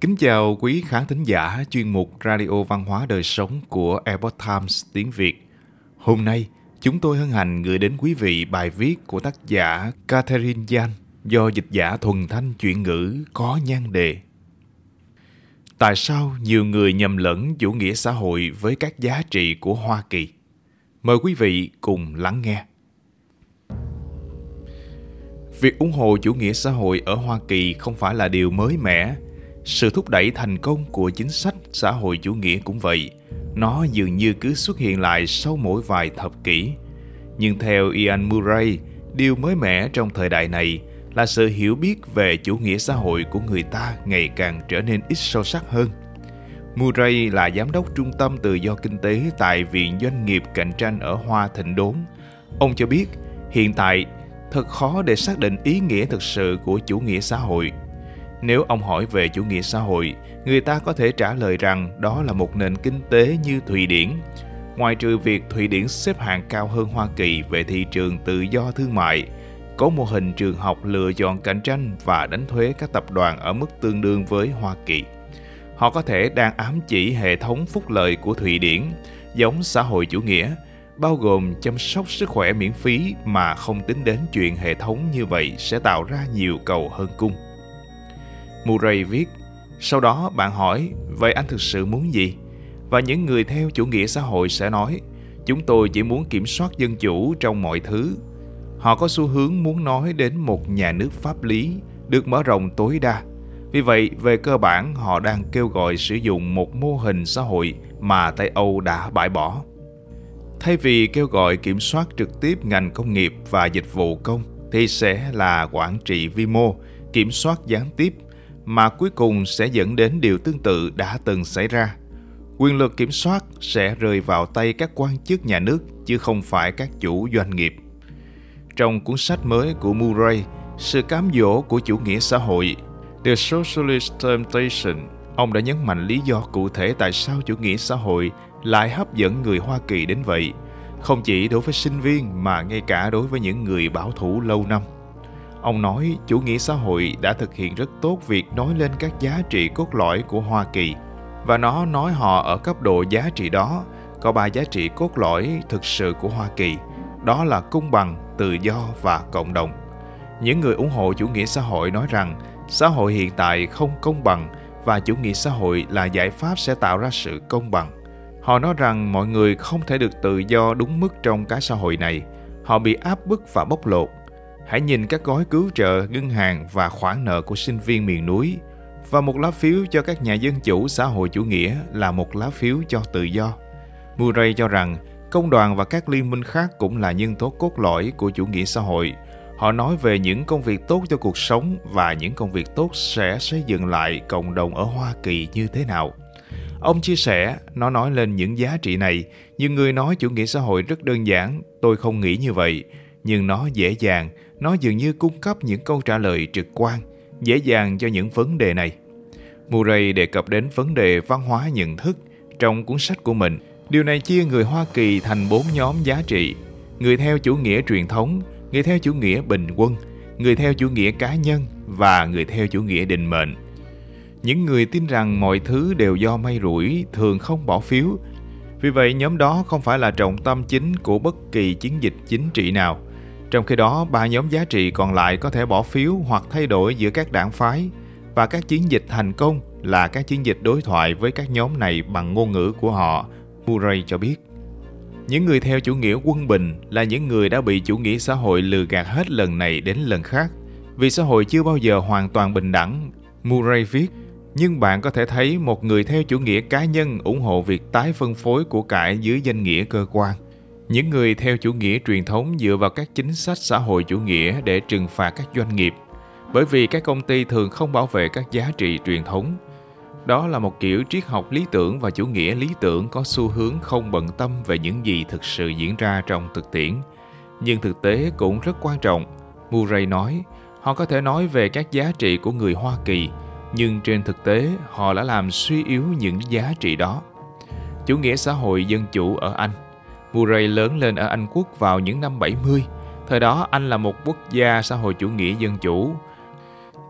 Kính chào quý khán thính giả chuyên mục Radio Văn hóa Đời Sống của Epoch Times tiếng Việt. Hôm nay, chúng tôi hân hạnh gửi đến quý vị bài viết của tác giả Catherine Yan do dịch giả thuần thanh chuyển ngữ có nhan đề. Tại sao nhiều người nhầm lẫn chủ nghĩa xã hội với các giá trị của Hoa Kỳ? Mời quý vị cùng lắng nghe. Việc ủng hộ chủ nghĩa xã hội ở Hoa Kỳ không phải là điều mới mẻ. Sự thúc đẩy thành công của chính sách xã hội chủ nghĩa cũng vậy. Nó dường như cứ xuất hiện lại sau mỗi vài thập kỷ. Nhưng theo Ian Murray, điều mới mẻ trong thời đại này là sự hiểu biết về chủ nghĩa xã hội của người ta ngày càng trở nên ít sâu sắc hơn. Murray là giám đốc trung tâm tự do kinh tế tại Viện Doanh nghiệp Cạnh tranh ở Hoa Thịnh Đốn. Ông cho biết, hiện tại thật khó để xác định ý nghĩa thực sự của chủ nghĩa xã hội. Nếu ông hỏi về chủ nghĩa xã hội, người ta có thể trả lời rằng đó là một nền kinh tế như Thụy Điển. Ngoài trừ việc Thụy Điển xếp hạng cao hơn Hoa Kỳ về thị trường tự do thương mại, có mô hình trường học lựa chọn cạnh tranh và đánh thuế các tập đoàn ở mức tương đương với Hoa Kỳ. Họ có thể đang ám chỉ hệ thống phúc lợi của Thụy Điển, giống xã hội chủ nghĩa, bao gồm chăm sóc sức khỏe miễn phí mà không tính đến chuyện hệ thống như vậy sẽ tạo ra nhiều cầu hơn cung. Murray viết, sau đó bạn hỏi, vậy anh thực sự muốn gì? Và những người theo chủ nghĩa xã hội sẽ nói, chúng tôi chỉ muốn kiểm soát dân chủ trong mọi thứ. Họ có xu hướng muốn nói đến một nhà nước pháp lý được mở rộng tối đa. Vì vậy, về cơ bản, họ đang kêu gọi sử dụng một mô hình xã hội mà Tây Âu đã bãi bỏ. Thay vì kêu gọi kiểm soát trực tiếp ngành công nghiệp và dịch vụ công, thì sẽ là quản trị vi mô, kiểm soát gián tiếp, mà cuối cùng sẽ dẫn đến điều tương tự đã từng xảy ra. Quyền lực kiểm soát sẽ rơi vào tay các quan chức nhà nước chứ không phải các chủ doanh nghiệp. Trong cuốn sách mới của Murray, Sự cám dỗ của chủ nghĩa xã hội, The Socialist Temptation, ông đã nhấn mạnh lý do cụ thể tại sao chủ nghĩa xã hội lại hấp dẫn người Hoa Kỳ đến vậy, không chỉ đối với sinh viên mà ngay cả đối với những người bảo thủ lâu năm. Ông nói chủ nghĩa xã hội đã thực hiện rất tốt việc nói lên các giá trị cốt lõi của Hoa Kỳ và nó nói họ ở cấp độ giá trị đó có ba giá trị cốt lõi thực sự của Hoa Kỳ, đó là công bằng, tự do và cộng đồng. Những người ủng hộ chủ nghĩa xã hội nói rằng xã hội hiện tại không công bằng và chủ nghĩa xã hội là giải pháp sẽ tạo ra sự công bằng. Họ nói rằng mọi người không thể được tự do đúng mức trong cái xã hội này. Họ bị áp bức và bóc lột. Hãy nhìn các gói cứu trợ, ngân hàng và khoản nợ của sinh viên miền núi. Và một lá phiếu cho các nhà dân chủ xã hội chủ nghĩa là một lá phiếu cho tự do. Murray cho rằng công đoàn và các liên minh khác cũng là nhân tố cốt lõi của chủ nghĩa xã hội. Họ nói về những công việc tốt cho cuộc sống và những công việc tốt sẽ xây dựng lại cộng đồng ở Hoa Kỳ như thế nào. Ông chia sẻ, nó nói lên những giá trị này. Nhiều người nói chủ nghĩa xã hội rất đơn giản, tôi không nghĩ như vậy. Nhưng nó dễ dàng, nó dường như cung cấp những câu trả lời trực quan, dễ dàng cho những vấn đề này. Murray đề cập đến vấn đề văn hóa nhận thức trong cuốn sách của mình. Điều này chia người Hoa Kỳ thành bốn nhóm giá trị. Người theo chủ nghĩa truyền thống, người theo chủ nghĩa bình quân, người theo chủ nghĩa cá nhân và người theo chủ nghĩa định mệnh. Những người tin rằng mọi thứ đều do may rủi thường không bỏ phiếu. Vì vậy nhóm đó không phải là trọng tâm chính của bất kỳ chiến dịch chính trị nào. Trong khi đó, ba nhóm giá trị còn lại có thể bỏ phiếu hoặc thay đổi giữa các đảng phái và các chiến dịch thành công là các chiến dịch đối thoại với các nhóm này bằng ngôn ngữ của họ, Murray cho biết. Những người theo chủ nghĩa quân bình là những người đã bị chủ nghĩa xã hội lừa gạt hết lần này đến lần khác. Vì xã hội chưa bao giờ hoàn toàn bình đẳng, Murray viết, nhưng bạn có thể thấy một người theo chủ nghĩa cá nhân ủng hộ việc tái phân phối của cải dưới danh nghĩa cơ quan. Những người theo chủ nghĩa truyền thống dựa vào các chính sách xã hội chủ nghĩa để trừng phạt các doanh nghiệp, bởi vì các công ty thường không bảo vệ các giá trị truyền thống. Đó là một kiểu triết học lý tưởng và chủ nghĩa lý tưởng có xu hướng không bận tâm về những gì thực sự diễn ra trong thực tiễn. Nhưng thực tế cũng rất quan trọng. Murray nói, họ có thể nói về các giá trị của người Hoa Kỳ, nhưng trên thực tế họ đã làm suy yếu những giá trị đó. Chủ nghĩa xã hội dân chủ ở Anh Murray lớn lên ở Anh quốc vào những năm 70. Thời đó Anh là một quốc gia xã hội chủ nghĩa dân chủ.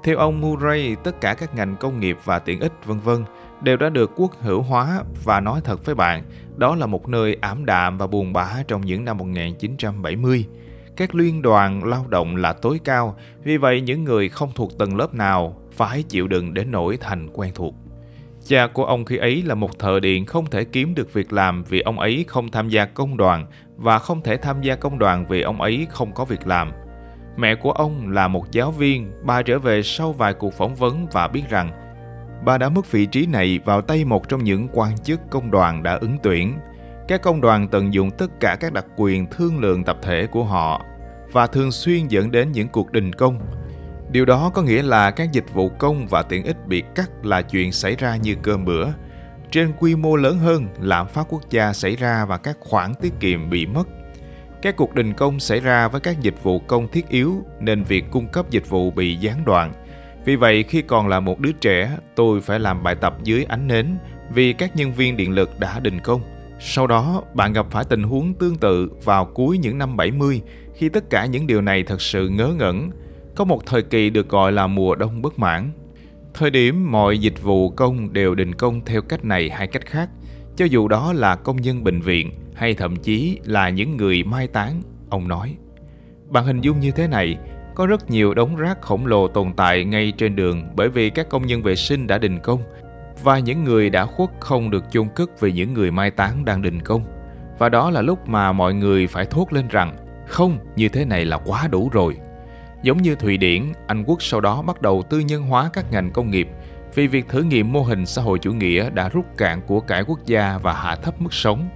Theo ông Murray, tất cả các ngành công nghiệp và tiện ích vân vân đều đã được quốc hữu hóa và nói thật với bạn, đó là một nơi ảm đạm và buồn bã trong những năm 1970. Các liên đoàn lao động là tối cao, vì vậy những người không thuộc tầng lớp nào phải chịu đựng đến nỗi thành quen thuộc. Cha của ông khi ấy là một thợ điện không thể kiếm được việc làm vì ông ấy không tham gia công đoàn và không thể tham gia công đoàn vì ông ấy không có việc làm. Mẹ của ông là một giáo viên, bà trở về sau vài cuộc phỏng vấn và biết rằng bà đã mất vị trí này vào tay một trong những quan chức công đoàn đã ứng tuyển. Các công đoàn tận dụng tất cả các đặc quyền thương lượng tập thể của họ và thường xuyên dẫn đến những cuộc đình công. Điều đó có nghĩa là các dịch vụ công và tiện ích bị cắt là chuyện xảy ra như cơm bữa. Trên quy mô lớn hơn, lạm phát quốc gia xảy ra và các khoản tiết kiệm bị mất. Các cuộc đình công xảy ra với các dịch vụ công thiết yếu nên việc cung cấp dịch vụ bị gián đoạn. Vì vậy, khi còn là một đứa trẻ, tôi phải làm bài tập dưới ánh nến vì các nhân viên điện lực đã đình công. Sau đó, bạn gặp phải tình huống tương tự vào cuối những năm 70 khi tất cả những điều này thật sự ngớ ngẩn. Có một thời kỳ được gọi là mùa đông bất mãn. Thời điểm mọi dịch vụ công đều đình công theo cách này hay cách khác, cho dù đó là công nhân bệnh viện hay thậm chí là những người mai táng, ông nói. Bạn hình dung như thế này, có rất nhiều đống rác khổng lồ tồn tại ngay trên đường bởi vì các công nhân vệ sinh đã đình công và những người đã khuất không được chôn cất vì những người mai táng đang đình công. Và đó là lúc mà mọi người phải thốt lên rằng không, như thế này là quá đủ rồi. Giống như Thụy Điển, Anh quốc sau đó bắt đầu tư nhân hóa các ngành công nghiệp vì việc thử nghiệm mô hình xã hội chủ nghĩa đã rút cạn của cải quốc gia và hạ thấp mức sống.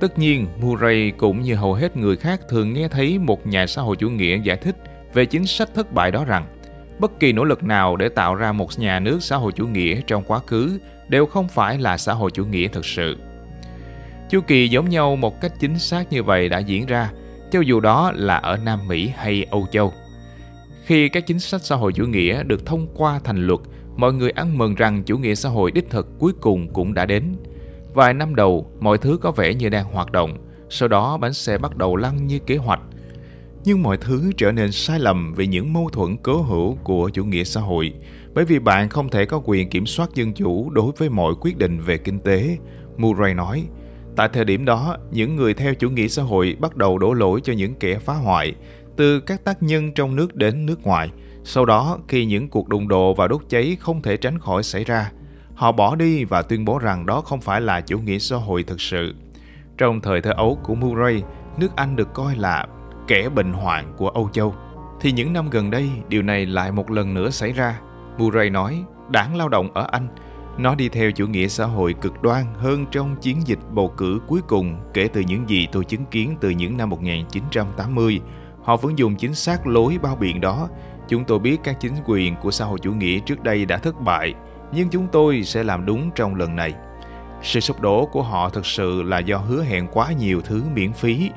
Tất nhiên, Murray cũng như hầu hết người khác thường nghe thấy một nhà xã hội chủ nghĩa giải thích về chính sách thất bại đó rằng bất kỳ nỗ lực nào để tạo ra một nhà nước xã hội chủ nghĩa trong quá khứ đều không phải là xã hội chủ nghĩa thực sự. Chu kỳ giống nhau một cách chính xác như vậy đã diễn ra, cho dù đó là ở Nam Mỹ hay Âu Châu. Khi các chính sách xã hội chủ nghĩa được thông qua thành luật, mọi người ăn mừng rằng chủ nghĩa xã hội đích thực cuối cùng cũng đã đến. Vài năm đầu, mọi thứ có vẻ như đang hoạt động, sau đó bánh xe bắt đầu lăn như kế hoạch. Nhưng mọi thứ trở nên sai lầm vì những mâu thuẫn cố hữu của chủ nghĩa xã hội, bởi vì bạn không thể có quyền kiểm soát dân chủ đối với mọi quyết định về kinh tế. Murray nói, tại thời điểm đó, những người theo chủ nghĩa xã hội bắt đầu đổ lỗi cho những kẻ phá hoại, từ các tác nhân trong nước đến nước ngoài. Sau đó, khi những cuộc đụng độ và đốt cháy không thể tránh khỏi xảy ra, họ bỏ đi và tuyên bố rằng đó không phải là chủ nghĩa xã hội thực sự. Trong thời thơ ấu của Murray, nước Anh được coi là kẻ bệnh hoạn của Âu Châu. Thì những năm gần đây, điều này lại một lần nữa xảy ra. Murray nói, đảng lao động ở Anh, nó đi theo chủ nghĩa xã hội cực đoan hơn trong chiến dịch bầu cử cuối cùng kể từ những gì tôi chứng kiến từ những năm 1980 Họ vẫn dùng chính xác lối bao biện đó. Chúng tôi biết các chính quyền của xã hội chủ nghĩa trước đây đã thất bại, nhưng chúng tôi sẽ làm đúng trong lần này. Sự sụp đổ của họ thực sự là do hứa hẹn quá nhiều thứ miễn phí.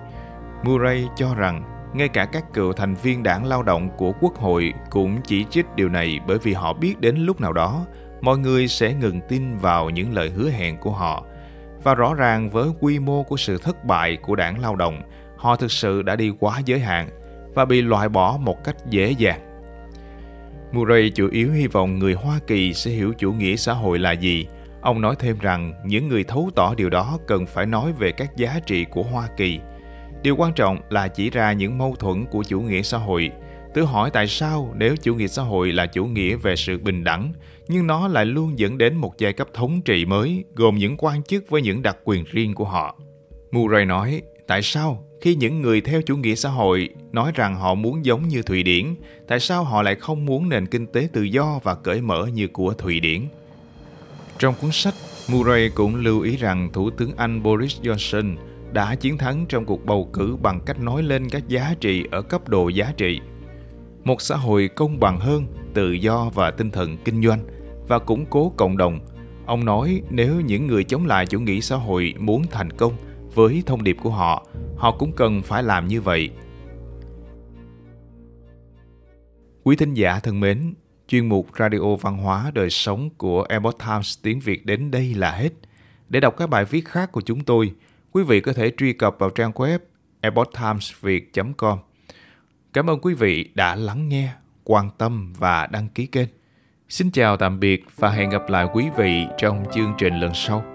Murray cho rằng ngay cả các cựu thành viên đảng lao động của quốc hội cũng chỉ trích điều này bởi vì họ biết đến lúc nào đó mọi người sẽ ngừng tin vào những lời hứa hẹn của họ và rõ ràng với quy mô của sự thất bại của đảng lao động họ thực sự đã đi quá giới hạn và bị loại bỏ một cách dễ dàng. Murray chủ yếu hy vọng người Hoa Kỳ sẽ hiểu chủ nghĩa xã hội là gì. Ông nói thêm rằng những người thấu tỏ điều đó cần phải nói về các giá trị của Hoa Kỳ. Điều quan trọng là chỉ ra những mâu thuẫn của chủ nghĩa xã hội. Tự hỏi tại sao nếu chủ nghĩa xã hội là chủ nghĩa về sự bình đẳng, nhưng nó lại luôn dẫn đến một giai cấp thống trị mới gồm những quan chức với những đặc quyền riêng của họ. Murray nói, tại sao khi những người theo chủ nghĩa xã hội nói rằng họ muốn giống như Thụy Điển, tại sao họ lại không muốn nền kinh tế tự do và cởi mở như của Thụy Điển? Trong cuốn sách, Murray cũng lưu ý rằng Thủ tướng Anh Boris Johnson đã chiến thắng trong cuộc bầu cử bằng cách nói lên các giá trị ở cấp độ giá trị. Một xã hội công bằng hơn, tự do và tinh thần kinh doanh và củng cố cộng đồng. Ông nói nếu những người chống lại chủ nghĩa xã hội muốn thành công với thông điệp của họ, họ cũng cần phải làm như vậy. Quý thính giả thân mến, chuyên mục Radio Văn hóa Đời Sống của Epoch Times tiếng Việt đến đây là hết. Để đọc các bài viết khác của chúng tôi, quý vị có thể truy cập vào trang web epochtimesviet.com. Cảm ơn quý vị đã lắng nghe. quan tâm và đăng ký kênh. Xin chào tạm biệt và hẹn gặp lại quý vị trong chương trình lần sau.